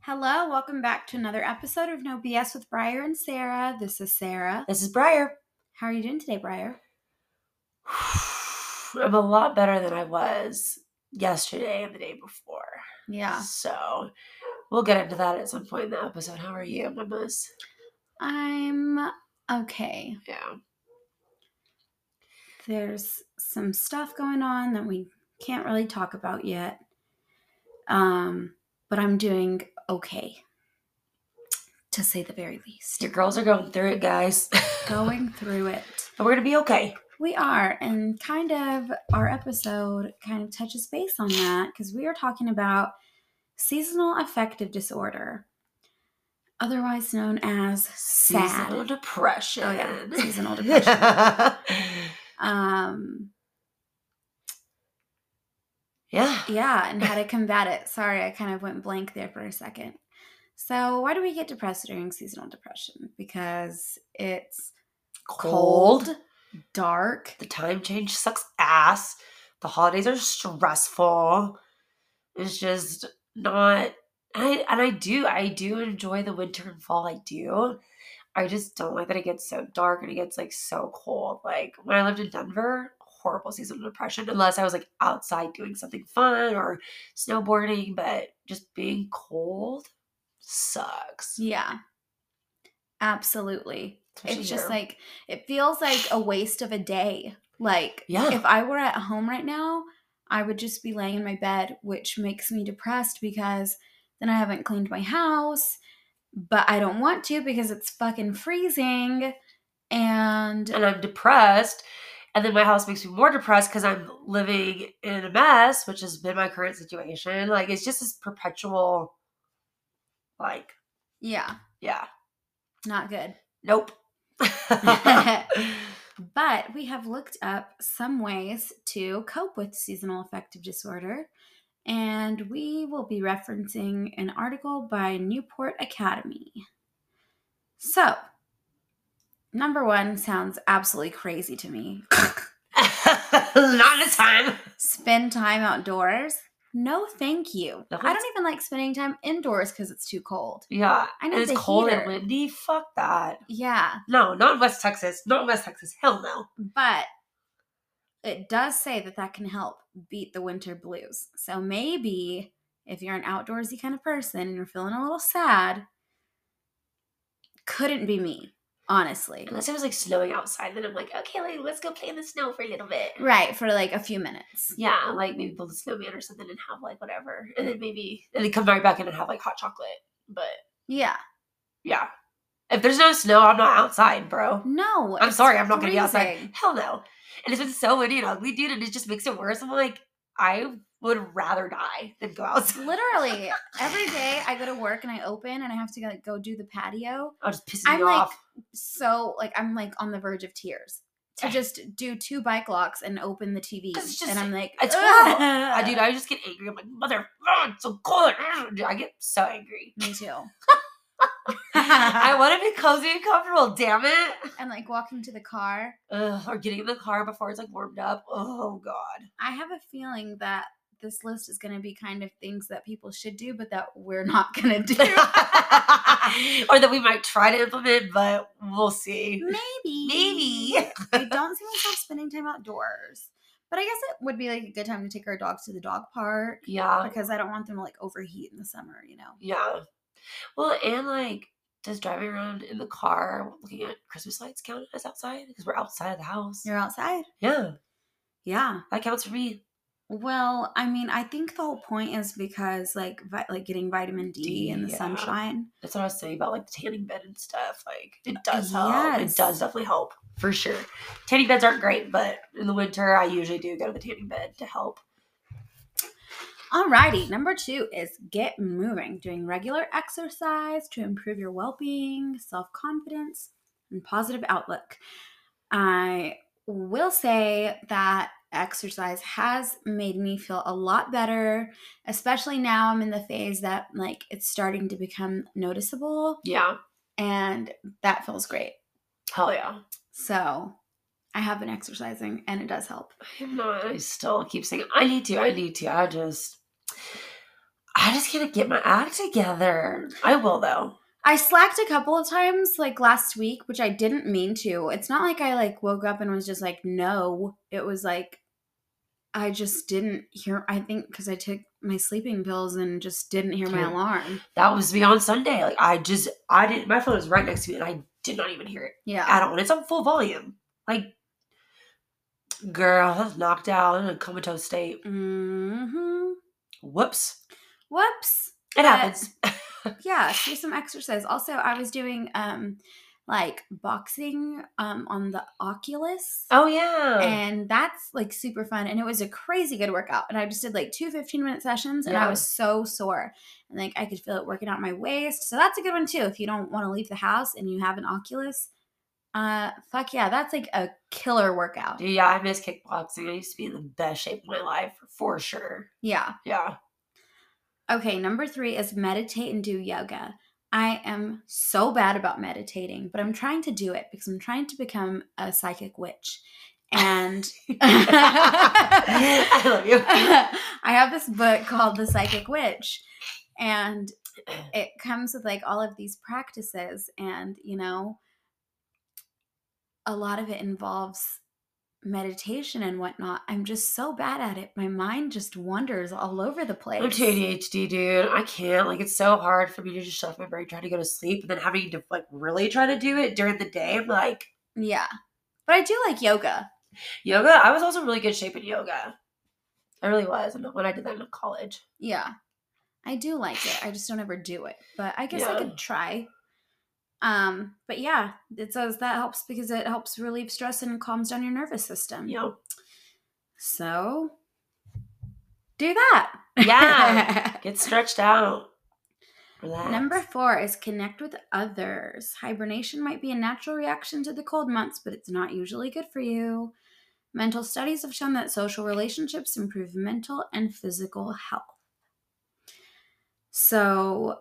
Hello, welcome back to another episode of No BS with Bryer and Sara. This is Sara. This is Bryer. How are you doing today, Bryer? I'm a lot better than I was yesterday and the day before. Yeah. So we'll get into that at some point in the episode. How are you, mamas? I'm okay. Yeah. There's some stuff going on that we can't really talk about yet. Um, but I'm doing okay. To say the very least. Your girls are going through it, guys. Going through it. but we're gonna be okay. We are, and kind of our episode kind of touches base on that because we are talking about seasonal affective disorder, otherwise known as SAD. Seasonal depression. Oh, yeah. Seasonal depression. Um, yeah. yeah, and how to combat it. Sorry, I kind of went blank there for a second. So, why do we get depressed during seasonal depression? Because it's Cold. cold, dark. The time change sucks ass. The holidays are stressful. It's just not I and I do I do enjoy the winter and fall. I do. I just don't like that it gets so dark and it gets like so cold. Like when I lived in Denver, horrible seasonal depression unless I was like outside doing something fun or snowboarding, but just being cold sucks. Yeah. Absolutely. Especially it's just like it feels like a waste of a day. Like Yeah. if I were at home right now, I would just be laying in my bed, which makes me depressed because then I haven't cleaned my house, but I don't want to because it's fucking freezing. And and I'm depressed. And then my house makes me more depressed because I'm living in a mess, which has been my current situation. Like it's just this perpetual, like, yeah, yeah, not good. nope. But we have looked up some ways to cope with seasonal affective disorder, and we will be referencing an article by Newport Academy. So, number one sounds absolutely crazy to me. Not this time. Spend time outdoors? No, thank you. No, I don't even like spending time indoors because it's too cold. Yeah, I and it's cold heater. and windy. Fuck that. Yeah, No, not West Texas. Not West Texas. Hell no. but it does say that that can help beat the winter blues. So maybe if you're an outdoorsy kind of person and you're feeling a little sad, couldn't be me, honestly. Unless it was like snowing outside, then I'm like, okay, like, let's go play in the snow for a little bit. Right, for like a few minutes. Yeah, like maybe build a snowman or something and have like whatever, and then maybe and then come right back in and have like hot chocolate. But Yeah. yeah, if there's no snow, I'm not outside, bro. No. I'm sorry, I'm not gonna be outside. Hell no. And it's been so windy and ugly, dude, and it just makes it worse. I'm like, I would rather die than go outside. Literally, every day I go to work and I open and I have to like go do the patio. I'll just piss I'm me like- off. So like I'm like on the verge of tears to eh. just do two bike locks and open the TV. just- and I'm like, It's horrible. I, dude, I just get angry. I'm like, mother, oh, it's so cold. I get so angry. Me too. I want to be cozy and comfortable. Damn it. and like walking to the car. Ugh, or getting in the car before it's like warmed up. Oh god. I have a feeling that this list is going to be kind of things that people should do, but that we're not going to do. or that we might try to implement, but we'll see. Maybe. Maybe. I don't see myself spending time outdoors. But I guess it would be like a good time to take our dogs to the dog park Yeah. because I don't want them to like overheat in the summer, you know. Yeah. Well, and like, does driving around in the car looking at Christmas lights count as outside? Because we're outside of the house. You're outside. Yeah, Yeah. that counts for me. Well, I mean, I think the whole point is because like vi- like getting vitamin D, D, in the yeah. sunshine. That's what I was saying about like the tanning bed and stuff. Like, it does help. Yes. It does definitely help for sure. Tanning beds aren't great, but in the winter, I usually do go to the tanning bed to help. Alrighty, number two is get moving, doing regular exercise to improve your well being, self confidence, and positive outlook. I will say that exercise has made me feel a lot better, especially now I'm in the phase that like it's starting to become noticeable, Yeah. and that feels great. Hell yeah. So I have been exercising and it does help. I am not. I still keep saying I need to. I need to. I just, I just can't get my act together. I will though. I slacked a couple of times like last week, which I didn't mean to. It's not like I like woke up and was just like, no. It was like I just didn't hear I think because I took my sleeping pills and just didn't hear my alarm. That was me on Sunday. Like I just, I didn't. My phone was right next to me, and I did not even hear it Yeah. at all. And it's on full volume. Like, girl, knocked out in a comatose state. Mm-hmm. Whoops. Whoops. It But- happens. yeah do some exercise also i was doing um like boxing um on the oculus oh yeah. and that's like super fun and it was a crazy good workout and i just did like two 15 minute sessions and i was so sore and like i could feel it working out my waist so that's a good one too if you don't want to leave the house and you have an oculus uh fuck yeah that's like a killer workout yeah, I miss kickboxing. I used to be in the best shape of my life for sure. yeah Yeah. Okay, number three is meditate and do yoga. I am so bad about meditating, but I'm trying to do it because I'm trying to become a psychic witch. And I love you. I have this book called The Psychic Witch, and it comes with like all of these practices, and you know, a lot of it involves meditation and whatnot. I'm just so bad at it. My mind just wanders all over the place. I'm too ADHD, dude. I can't. Like, it's so hard for me to just shut off my brain, try to go to sleep, and then having to like really try to do it during the day. I'm like, Yeah. But I do like yoga. yoga. I was also really good shape in yoga. I really was and when I did that in college. Yeah. I do like it. I just don't ever do it. But I guess I could try. Um, but yeah, it says that helps because it helps relieve stress and calms down your nervous system. Know, So do that. Yeah. get stretched out. Relax. Number four is connect with others. Hibernation might be a natural reaction to the cold months, but it's not usually good for you. Mental studies have shown that social relationships improve mental and physical health. So,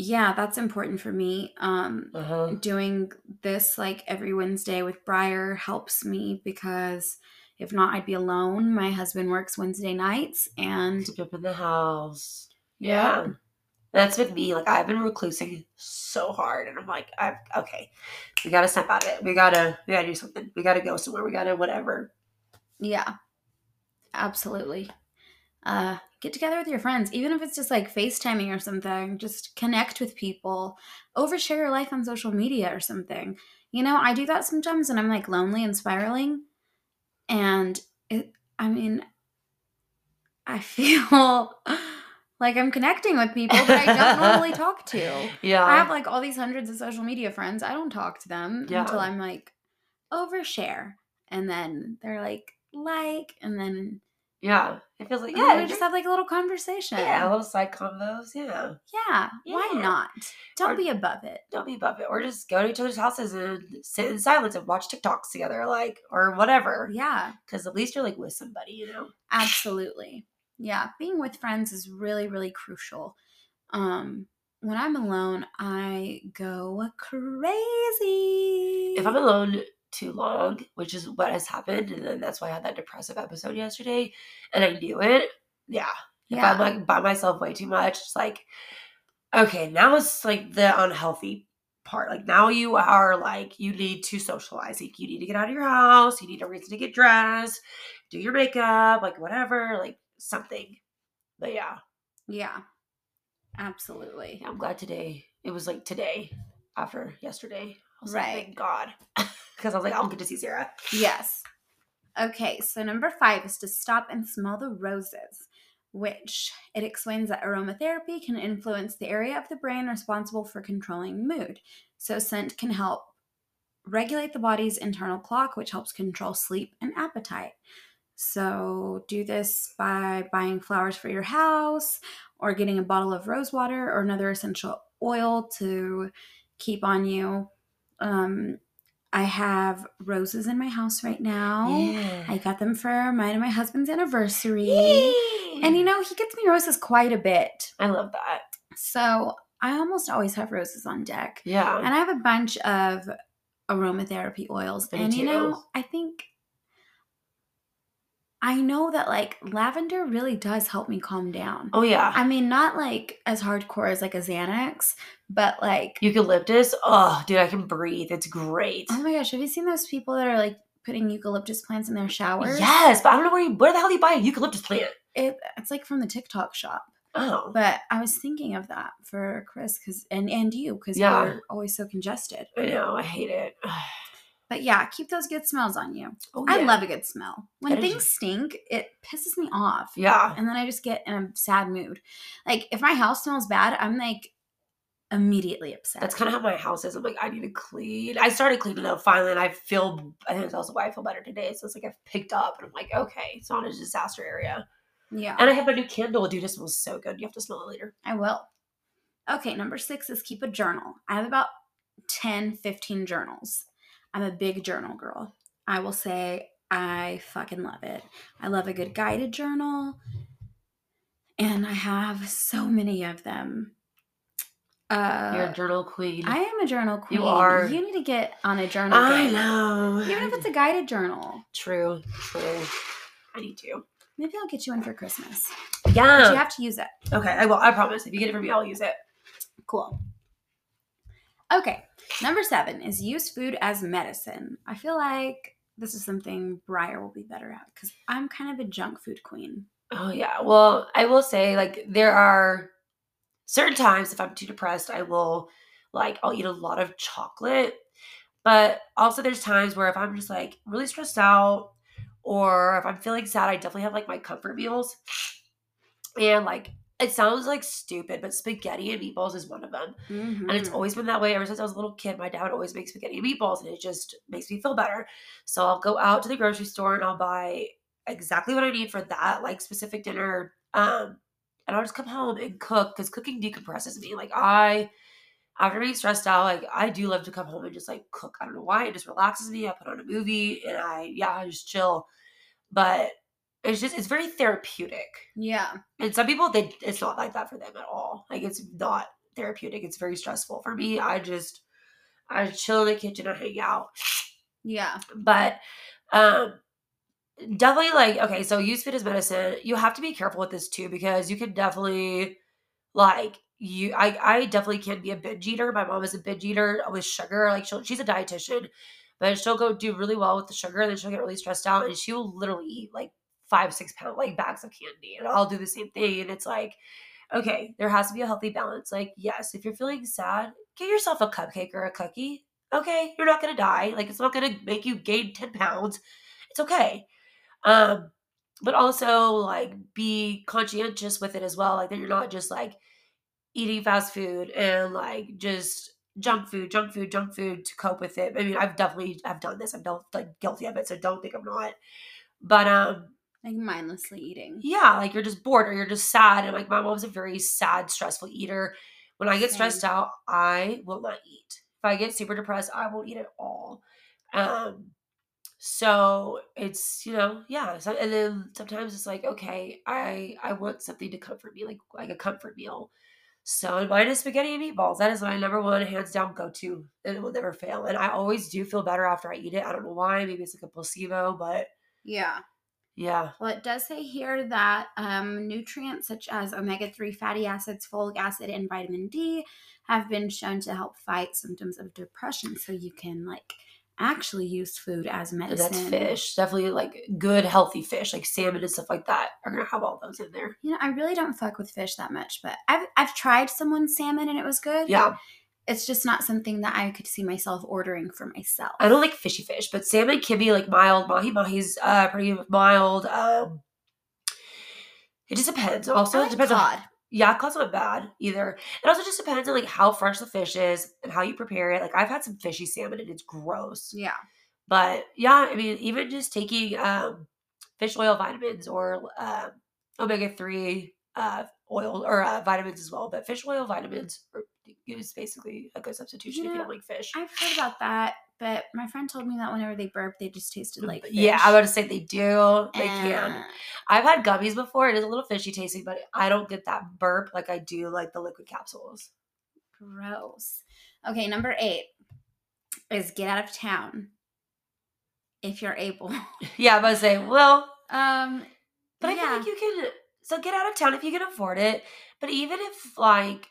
yeah, that's important for me. Um, Uh huh. doing this like every Wednesday with Bryer helps me because if not, I'd be alone. My husband works Wednesday nights, and Keep up in the house. Yeah. Yeah. That's been me. Like I've been reclusing so hard, and I'm like, I've okay, we gotta snap out of it. We gotta, we gotta do something. We gotta go somewhere. We gotta whatever. Yeah, absolutely. Uh, get together with your friends, even if it's just like FaceTiming or something. Just connect with people. Overshare your life on social media or something. You know, I do that sometimes, and I'm like lonely and spiraling. And it, I mean, I feel like I'm connecting with people that I don't normally talk to. Yeah. I have like all these hundreds of social media friends. I don't talk to them Yeah. until I'm like overshare. And then they're like, like, and then yeah. It feels like yeah, yeah. we just have like a little conversation. yeah, a little side combos. Yeah. Yeah, why not? Don't Or- be above it. Don't be above it, or just go to each other's houses and sit in silence and watch TikToks together, like or whatever. Yeah, Because at least you're like with somebody, you know. absolutely. Yeah, being with friends is really, really crucial. Um, when I'm alone, I go crazy. if I'm alone too long, which is what has happened, and then that's why I had that depressive episode yesterday, and I knew it. Yeah. If I'm like by myself way too much, it's like, okay, now it's like the unhealthy part. Like now you are like you need to socialize. Like you need to get out of your house. You need a reason to get dressed, do your makeup, like whatever, like something. But yeah, yeah, absolutely. yeah I'm glad today. It was like today after yesterday. Was like, Right. thank God. Because I was like, I'll get to see Sara. Yes. Okay, so number five is to stop and smell the roses, which it explains that aromatherapy can influence the area of the brain responsible for controlling mood. So, scent can help regulate the body's internal clock, which helps control sleep and appetite. So, do this by buying flowers for your house or getting a bottle of rose water or another essential oil to keep on you. Um, I have roses in my house right now. Yeah. I got them for mine and my husband's anniversary. And you know, he gets me roses quite a bit. I love that. So I almost always have roses on deck. Yeah. And I have a bunch of aromatherapy oils. I do and you know. I think I know that like lavender really does help me calm down. Oh yeah. I mean, not like as hardcore as like a Xanax, but like Eucalyptus. Oh, dude, I can breathe. It's great. oh my gosh, have you seen those people that are like putting eucalyptus plants in their showers? Yes, but I don't know where you where the hell do you buy a eucalyptus plant? It, it's like from the TikTok shop. Oh. But I was thinking of that for Chris because and and you because Yeah. you're always so congested. I know, I hate it. But yeah, keep those good smells on you. Oh, I love a good smell. When things stink, it pisses me off. Yeah. Ah, and then I just get in a sad mood. Like if my house smells bad, I'm like immediately upset. That's kind of how my house is. I'm like, I need to clean. I started cleaning up finally, and I feel. I think that's also why I feel better today. So it's like I've picked up, and I'm like, okay, it's not a disaster area. yeah. And I have my new candle. Dude, it smells so good. You have to smell it later. I will. Okay, number six is keep a journal. I have about 10, 15 journals. I'm a big journal girl. I will say I fucking love it. I love a good guided journal. And I have so many of them. Uh, You're a journal queen. I am a journal queen. You are. You need to get on a journal. I game. know. Even if it's a guided journal. true, true. I need to. Maybe I'll get you one for Christmas. Yeah. But you have to use it. Okay, I will. I promise. If you get it from me, I'll use it. Cool. Okay, number seven is use food as medicine. I feel like this is something Bryer will be better at because I'm kind of a junk food queen. Oh yeah. Well, I will say like there are certain times if I'm too depressed, I will like I'll eat a lot of chocolate. But also there's times where if I'm just like really stressed out or if I'm feeling sad, I definitely have like my comfort meals. And like it sounds like stupid, but spaghetti and meatballs is one of them. And it's Mhm. always been that way ever since I was a little kid. My dad would always make spaghetti and meatballs, and it just makes me feel better. So I'll go out to the grocery store and I'll buy exactly what I need for that, like specific dinner. Um, and I'll just come home and cook because cooking decompresses me. Like I, after being stressed out, like I do love to come home and just like cook. I don't know why. It just relaxes me. I put on a movie and I, yeah, I just chill. But it's just it's very therapeutic. yeah. And some people, they it's not like that for them at all. Like it's not therapeutic. It's very stressful. For me, I just I chill in the kitchen and hang out. Yeah. But um definitely like okay, so use food as medicine. You have to be careful with this too because you can definitely like you I I definitely can be a binge eater. My mom is a binge eater with sugar. Like she'll, she's a dietitian, but she'll go do really well with the sugar and then she'll get really stressed out and she will literally eat like five, six pound like bags of candy. And I'll do the same thing. And it's like, okay, there has to be a healthy balance. Like, yes, if you're feeling sad, get yourself a cupcake or a cookie. Okay, you're not gonna die. Like it's not gonna make you gain 10 pounds. It's okay. Um, but also like be conscientious with it as well. Like that you're not just like eating fast food and like just junk food, junk food, junk food to cope with it. I mean, I've definitely I've done this. I'm like guilty of it, so don't think I'm not. But um, Like mindlessly eating. yeah, like you're just bored or you're just sad. And like my mom's a very sad, stressful eater. When I get Same. stressed out, I will not eat. If I get super depressed, I won't eat at all. Um, so it's you know yeah. So and then sometimes it's like okay, I I want something to comfort me, like like a comfort meal. So mine is spaghetti and meatballs. That is my number one, hands down, go to, and it will never fail. And I always do feel better after I eat it. I don't know why. Maybe it's like a placebo, but Yeah. Yeah. Well, it does say here that um, nutrients such as omega 3 fatty acids, folic acid, and vitamin D have been shown to help fight symptoms of depression. So you can like actually use food as medicine. that's fish. Definitely like good, healthy fish, like salmon and stuff like that are gonna have all those in there. You know, I really don't fuck with fish that much, but I've I've tried someone's salmon and it was good. Yeah. It's just not something that I could see myself ordering for myself. I don't like fishy fish, but salmon can be like mild. Mahi mahi's uh pretty mild. Um it just depends. Also, I it like depends on cod. yeah, cod's not bad either. It also just depends on like how fresh the fish is and how you prepare it. Like I've had some fishy salmon and it's gross. Yeah. But yeah, I mean, even just taking um, fish oil vitamins or um, omega three uh, oil or uh, vitamins as well. But fish oil vitamins is basically a good substitution You if you don't like fish. I've heard about that, but my friend told me that whenever they burp, they just tasted like fish. yeah, I'm about to say they do. They can. I've had gummies before. It is a little fishy tasting, but I don't get that burp like I do like the liquid capsules. Gross. Okay, number eight. is get out of town if you're able. Yeah, I'm about to say, well, Um, but I feel like you can so get out of town if you can afford it. But even if like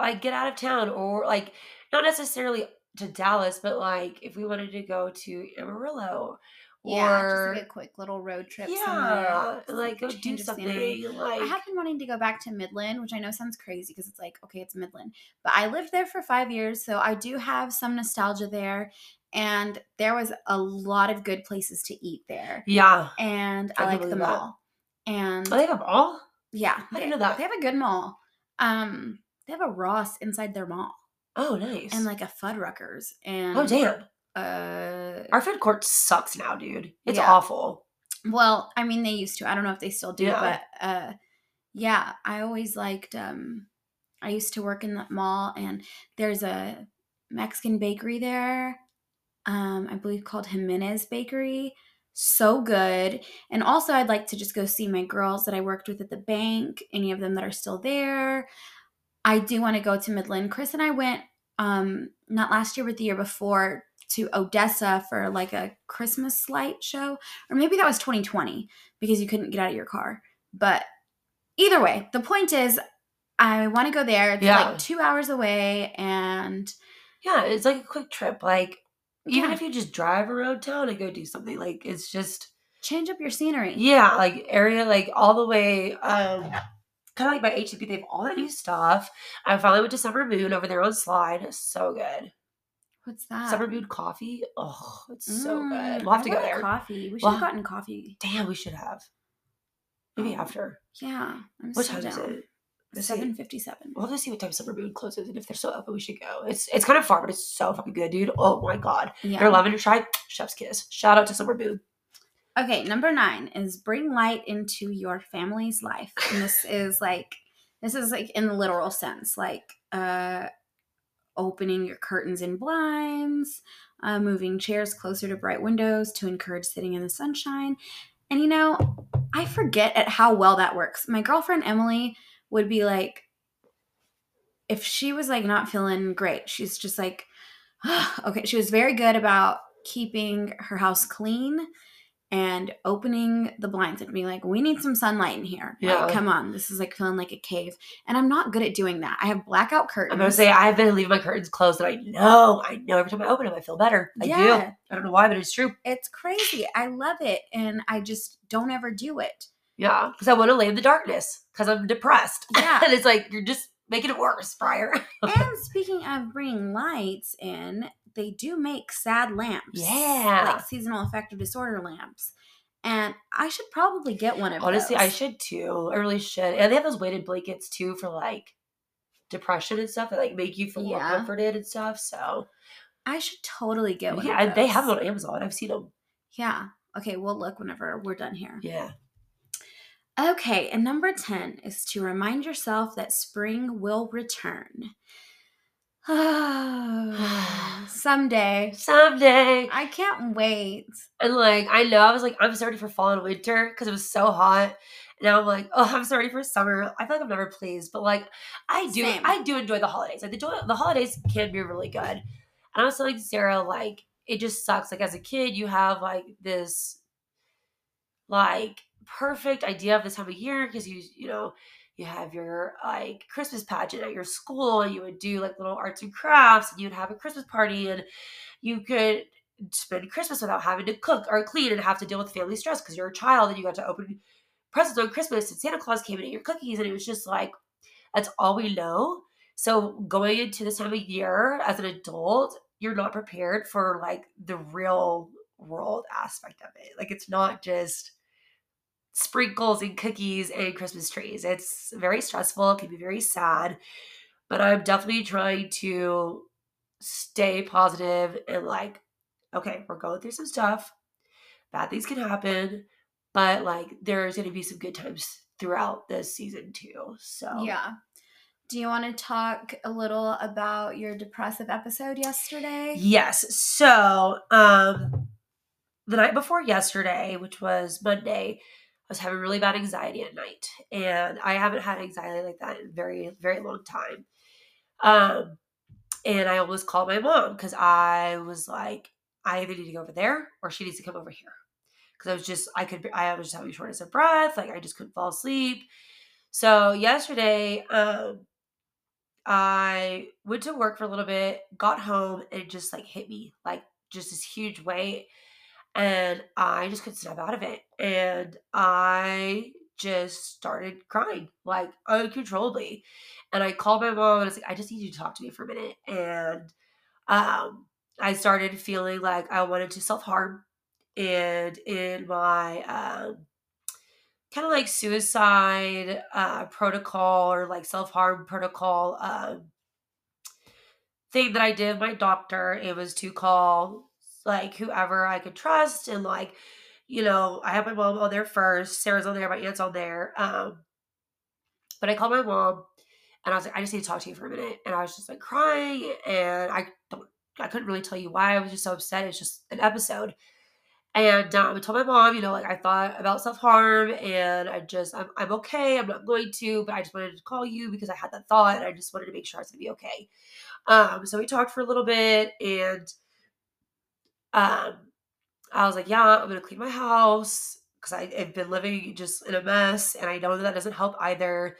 like get out of town or like not necessarily to Dallas, but like if we wanted to go to Amarillo yeah, just or like a quick little road trip. yeah, somewhere. Like go do change of scenery. something like I have been wanting to go back to Midland, which I know sounds crazy because it's like, okay, it's Midland. But I lived there for five years, so I do have some nostalgia there. And there was a lot of good places to eat there. yeah. And I I, like the believe that. mall. And Oh, they have a mall. yeah, I didn't know that. they have a good mall. Um, they have a Ross inside their mall Oh, nice. and like a Fuddruckers and oh, damn. uh Our food court sucks now, dude. It's Yeah. awful. Well, I mean, they used to. I don't know if they still do, Yeah. but uh, yeah, I always liked. Um, I used to work in that mall, and there's a Mexican bakery there. Um, I believe called Jimenez Bakery. So good, and also I'd like to just go see my girls that I worked with at the bank. Any of them that are still there. I do want to go to Midland. Chris and I went um not last year but the year before to Odessa for like a Christmas light show or maybe that was 2020 because you couldn't get out of your car. But either way, the point is I want to go there. It's Yeah. like 2 hours away and Yeah, it's like a quick trip. Like even Yeah. if you just drive around town and go do something, like it's just change up your scenery. yeah, like area like all the way um kind of like by HTP, they have all that new stuff. I finally went to Summer Moon over there on Slide. So good. What's that? Summer Moon coffee. Oh, it's so Mm, good. We'll have I to go there. Coffee. We should Well- have gotten coffee. Damn, we should have. Maybe Oh. after. Yeah. I'm What so time is it? Let's 757. We'll have to see what time Summer Moon closes, and if they're still open, we should go. It's it's kind of far, but it's so fucking good, dude. Oh my god, Yeah. they're loving to try. Chef's kiss. Shout out to Summer Moon. Okay, number nine is bring light into your family's life. And this is like this is like in the literal sense, like uh opening your curtains and blinds, uh, moving chairs closer to bright windows to encourage sitting in the sunshine. And you know, I forget at how well that works. My girlfriend Emily would be like, if she was like not feeling great, she's just like, okay. She was very good about keeping her house clean and opening the blinds and being like, we need some sunlight in here. Yeah. Like, come on. This is like feeling like a cave. And I'm not good at doing that. I have blackout curtains. I'm gonna say I've been leaving my curtains closed, and I know, I know every time I open them, I feel better. I do. I don't know why, but it's true. it's crazy. I love it. And I just don't ever do it. Yeah, because I want to lay in the darkness because I'm depressed. Yeah. and it's like you're just making it worse, Friar. and speaking of bringing lights in, they do make sad lamps. Yeah. Like seasonal affective disorder lamps. And I should probably get one of those. Honestly, I should too. I really should. And they have those weighted blankets too for like depression and stuff that like make you feel more comforted and stuff. So I should totally get one. yeah, they have those. them on Amazon. I've seen them. Yeah. Okay, we'll look whenever we're done here. Yeah. Okay, and number 10 is to remind yourself that spring will return. Someday. Someday. I can't wait. And like I know I was like, I'm so ready for fall and winter because it was so hot. Now I'm like, oh, I'm so ready for summer. I feel like I'm never pleased, but like I do Same. I do enjoy the holidays. Like the joy the holidays can be really good. And I was telling Sara, like, it just sucks. Like as a kid, you have like this like perfect idea of this time of year because you you know you have your like Christmas pageant at your school you would do like little arts and crafts and you'd have a Christmas party and you could spend Christmas without having to cook or clean and have to deal with family stress because you're a child and you got to open presents on Christmas and Santa Claus came and ate your cookies and it was just like that's all we know. So going into this time of year as an adult, you're not prepared for like the real world aspect of it. Like it's not just sprinkles and cookies and Christmas trees. It's very stressful, it can be very sad, but I'm definitely trying to stay positive and like, okay, we're going through some stuff. Bad things can happen, but like there's going to be some good times throughout this season too. So, Yeah. Do you want to talk a little about your depressive episode yesterday? Yes. So, um, the night before yesterday, which was Monday, I was having really bad anxiety at night, and I haven't had anxiety like that in very, very long time. Um, and I almost called my mom because I was like, I either need to go over there or she needs to come over here. Because I was just, I could, I was just having shortness of breath. Like I just couldn't fall asleep. So yesterday, um, I went to work for a little bit, got home, and it just like hit me like just this huge weight. And I just couldn't snap out of it. And I just started crying like uncontrollably. And I called my mom and I was like, I just need you to talk to me for a minute. And um, I started feeling like I wanted to self harm. And in my um, kind of like suicide uh, protocol or like self harm protocol um, thing that I did, my doctor, it was to call like whoever I could trust and like you know, I have my mom on there first. Sarah's on there, my aunt's on there. Um, but I called my mom and I was like, I just need to talk to you for a minute. And I was just like crying and I don't I couldn't really tell you why. I was just so upset. It's just an episode. And um, I told my mom, you know, like I thought about self harm and I just, I'm, I'm okay. I'm not going to, but I just wanted to call you because I had that thought and I just wanted to make sure I was going to be okay. Um, so we talked for a little bit and um, I was like, yeah, I'm to clean my house because I've been living just in a mess and I know that, that doesn't help either.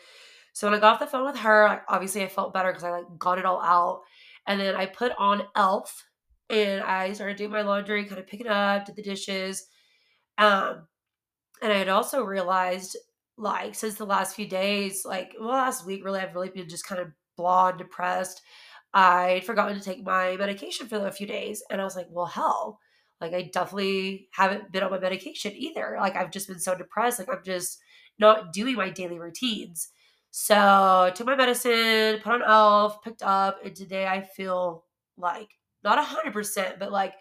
So when I got off the phone with her, like, obviously I felt better because I like got it all out. And then I put on Elf and I started doing my laundry, kind of picking up, did the dishes. Um, and I had also realized, like, since the last few days, like, well, last week, really, I've really been just kind of blah and depressed. I'd forgotten to take my medication for a few days. And I was like, well, hell, like, I definitely haven't been on my medication either. Like, I've just been so depressed. Like, I'm just not doing my daily routines. So I took my medicine, put on Elf, picked up, and today I feel like not 100%, but like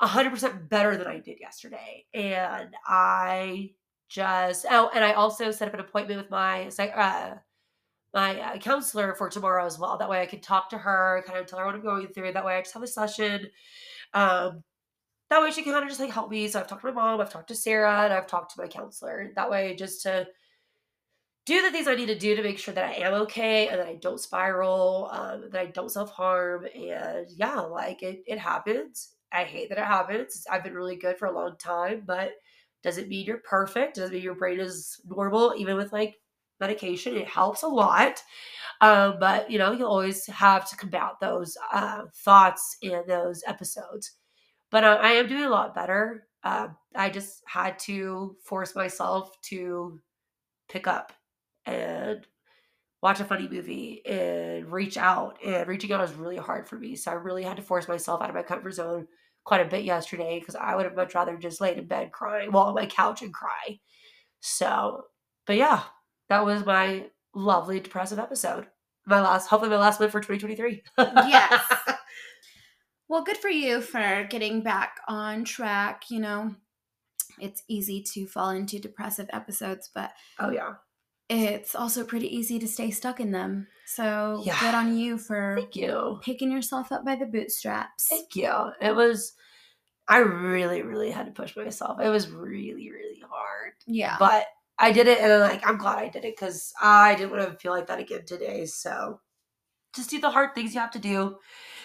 100% better than I did yesterday. And I just, oh, and I also set up an appointment with my, uh, my uh, counselor for tomorrow as well. That way I can talk to her, kind of tell her what I'm going through. That way I just have a session. Um, that way she can kind of just like help me. So I've talked to my mom, I've talked to Sarah, and I've talked to my counselor. That way, just to do the things I need to do to make sure that I am okay and that I don't spiral, um, that I don't self harm. And yeah, like it, it happens. I hate that it happens. I've been really good for a long time, but doesn't mean you're perfect. Doesn't mean your brain is normal, even with like medication. It helps a lot. Um, but you know, you always have to combat those uh, thoughts and those episodes. But uh, I am doing a lot better. Uh, I just had to force myself to pick up and watch a funny movie and reach out. And reaching out is really hard for me. So I really had to force myself out of my comfort zone quite a bit yesterday because I would have much rather just laid in bed crying, well, on my couch and cry. So, but yeah, that was my lovely depressive episode. My last, hopefully, my last one for 2023. yes. Well, good for you for getting back on track. You know, it's easy to fall into depressive episodes, but oh, yeah it's also pretty easy to stay stuck in them. So yeah. good on you for Thank you. picking yourself up by the bootstraps. Thank you. It was I really, really had to push myself. It was really, really hard. Yeah. But I did it and I'm like I'm glad I did it because I didn't want to feel like that again today. So just do the hard things you have to do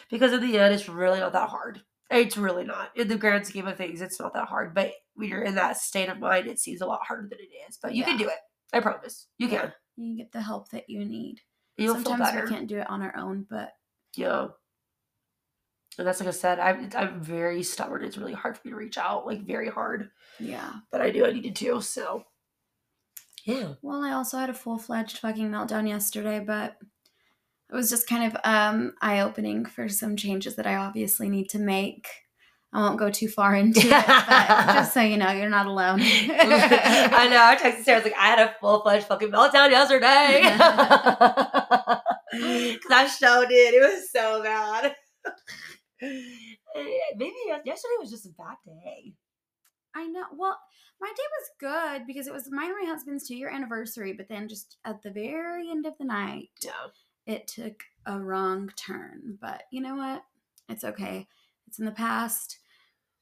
because in the end it's really not that hard. It's really not. In the grand scheme of things, it's not that hard. But when you're in that state of mind, it seems a lot harder than it is. But you yeah. can do it. I promise. You can. You get the help that you need. You'll Sometimes we can't do it on our own, but yeah. And that's like I said, I'm I'm very stubborn. It's really hard for me to reach out, like very hard. Yeah. But I knew I needed to, so yeah. Well, I also had a full fledged fucking meltdown yesterday, but it was just kind of um eye opening for some changes that I obviously need to make. I won't go too far into it, but just so you know, you're not alone. I know. I texted Sara, I was like, I had a full fledged fucking meltdown yesterday. Because I showed it. It was so bad. Maybe yesterday was just a bad day. I know. Well, my day was good because it was mine and my husband's two year anniversary, but then just at the very end of the night, yeah. it took a wrong turn. But you know what? It's okay. It's in the past.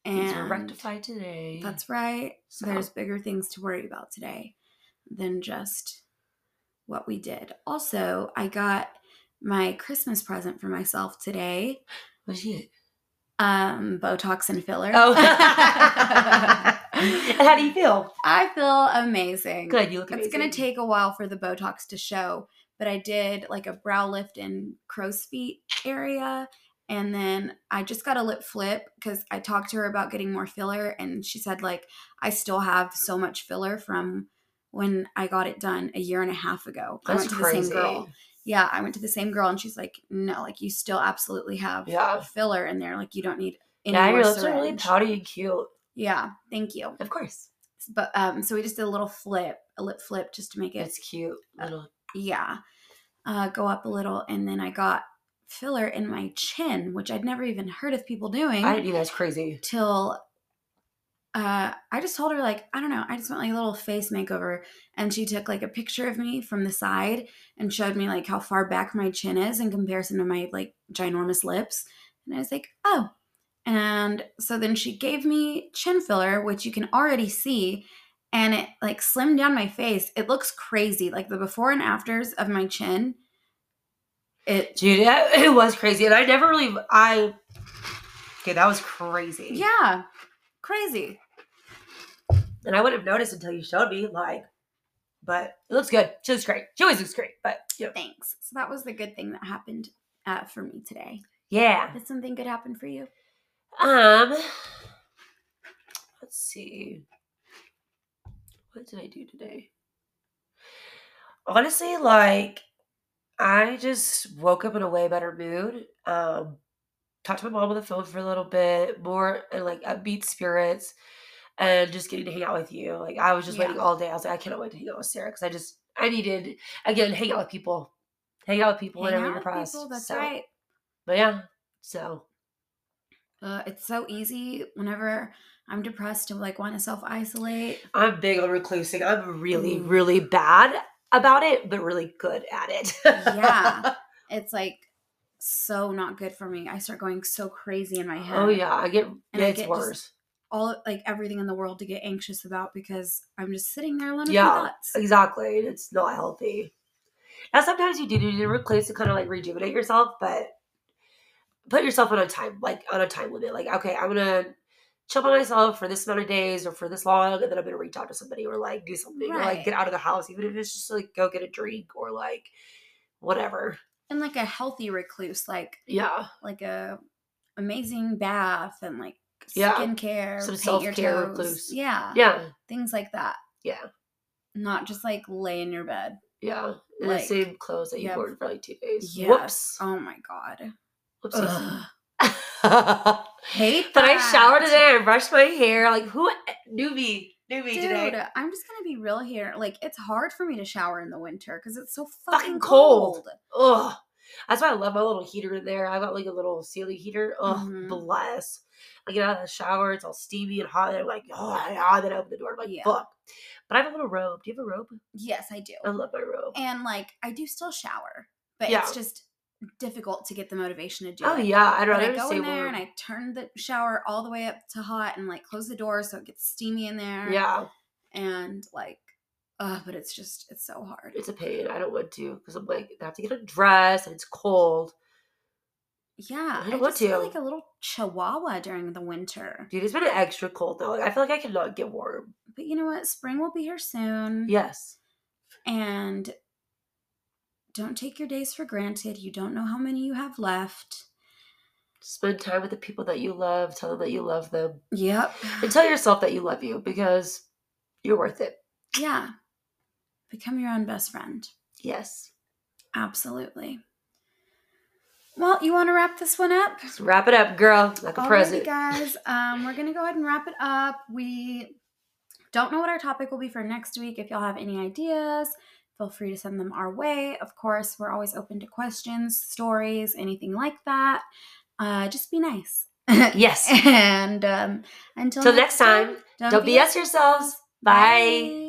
And These are rectified today. That's right. So. There's bigger things to worry about today than just what we did. Also, I got my Christmas present for myself today. What's it? Um, Botox and filler. Oh. and how do you feel? I feel amazing. Good. You look amazing. It's gonna take a while for the Botox to show, but I did like a brow lift in crow's feet area. And then I just got a lip flip because I talked to her about getting more filler, and she said like I still have so much filler from when I got it done a year and a half ago. I That's went to crazy. the same girl. Yeah, I went to the same girl, and she's like, "No, like you still absolutely have Yeah. filler in there. Like you don't need any Yeah, more your lips are really syringe." pouty and cute. Yeah, thank you. Of course. But um, so we just did a little flip, a lip flip, just to make it It's cute. Little. yeah, uh, go up a little, and then I got filler in my chin, which I'd never even heard of people doing I didn't think that's crazy. till uh, I just told her like I don't know, I just want like a little face makeover, and she took like a picture of me from the side and showed me like how far back my chin is in comparison to my like ginormous lips, and I was like, oh. And so then she gave me chin filler, which you can already see, and it like slimmed down my face. It looks crazy, like the before and afters of my chin. It Dude, it, was crazy. And I never really, I, okay, that was crazy. yeah, crazy. And I wouldn't have noticed until you showed me, like, but it looks good. She looks great. She always looks great. But, you know, Thanks. So that was the good thing that happened uh, for me today. yeah. Did something good happen for you? Um, let's see. What did I do today? Honestly, like, I just woke up in a way better mood. Um, talked to my mom on the phone for a little bit, more and like upbeat spirits, and just getting to hang out with you. Like, I was just Yeah. waiting all day. I was like, I cannot wait to hang out with Sara because I just, I needed, again, hang out with people. Hang out with people Hang whenever you're depressed. people, That's So- right. But yeah, so Uh, it's so easy whenever I'm depressed to like want to self isolate. I'm big on reclusing. I'm really, Ooh. really bad about it, but really good at it. Yeah. It's like so not good for me. I start going so crazy in my head. oh yeah, I get And I it's get worse. All like everything in the world to get anxious about because I'm just sitting there alone Yeah. Exactly. and It's not healthy. Now sometimes you do need to recluse to kind of like rejuvenate yourself, but put yourself on a time like on a time limit. Like, okay, I'm gonna chill by myself for this amount of days or for this long, and then I'm gonna reach out to somebody or like do something or like get out of the house, even if it's just like go get a drink or like whatever. And like a healthy recluse, like Yeah. like a amazing bath and like Yeah. skincare, Some paint your self-care recluse. Yeah. Yeah. Things like that. Yeah. Not just like lay in your bed. Yeah, in Like, the same clothes that you yeah. wore for like two days. Yes. Whoops. Oh my god. Hate but I that. showered today. I brushed my hair. Like who? Knew me Dude, today. I'm just gonna be real here. Like, it's hard for me to shower in the winter because it's so Fucking fucking cold. cold. Ugh. That's why I love my little heater in there. I got like a little ceiling heater. Ugh, Mhm. bless. I get out of the shower. It's all steamy and hot. And I'm like, oh, yeah. Then I open the door. I'm like, Yeah. fuck. But I have a little robe. Do you have a robe? Yes, I do. I love my robe. And like, I do still shower, but Yeah. it's just difficult to get the motivation to do oh it. yeah, I'd But rather I go in there warm. and I turn the shower all the way up to hot and like close the door so it gets steamy in there. yeah, And like, uh, but it's just it's so hard. it's a pain. I don't want to because I'm like, I have to get a dress and it's cold. yeah, I I, don't want just feel to. like a little chihuahua during the winter. Dude, it's been extra cold though. Like I feel like I cannot get warm. But you know what? Spring will be here soon. Yes. And don't take your days for granted. You don't know how many you have left. Spend time with the people that you love. Tell them that you love them. Yep. And tell yourself that you love you because you're worth it. Yeah. Become your own best friend. Yes. Absolutely. Well, you want to wrap this one up? Let's wrap it up, girl. Like a Alrighty, present. guys. Um, we're gonna go ahead and wrap it up. We don't know what our topic will be for next week. If y'all have any ideas, feel free to send them our way. Of course, we're always open to questions, stories, anything like that. Uh, just be nice. Yes. and um, until Till next time, don't BS yourselves. Bye. Bye.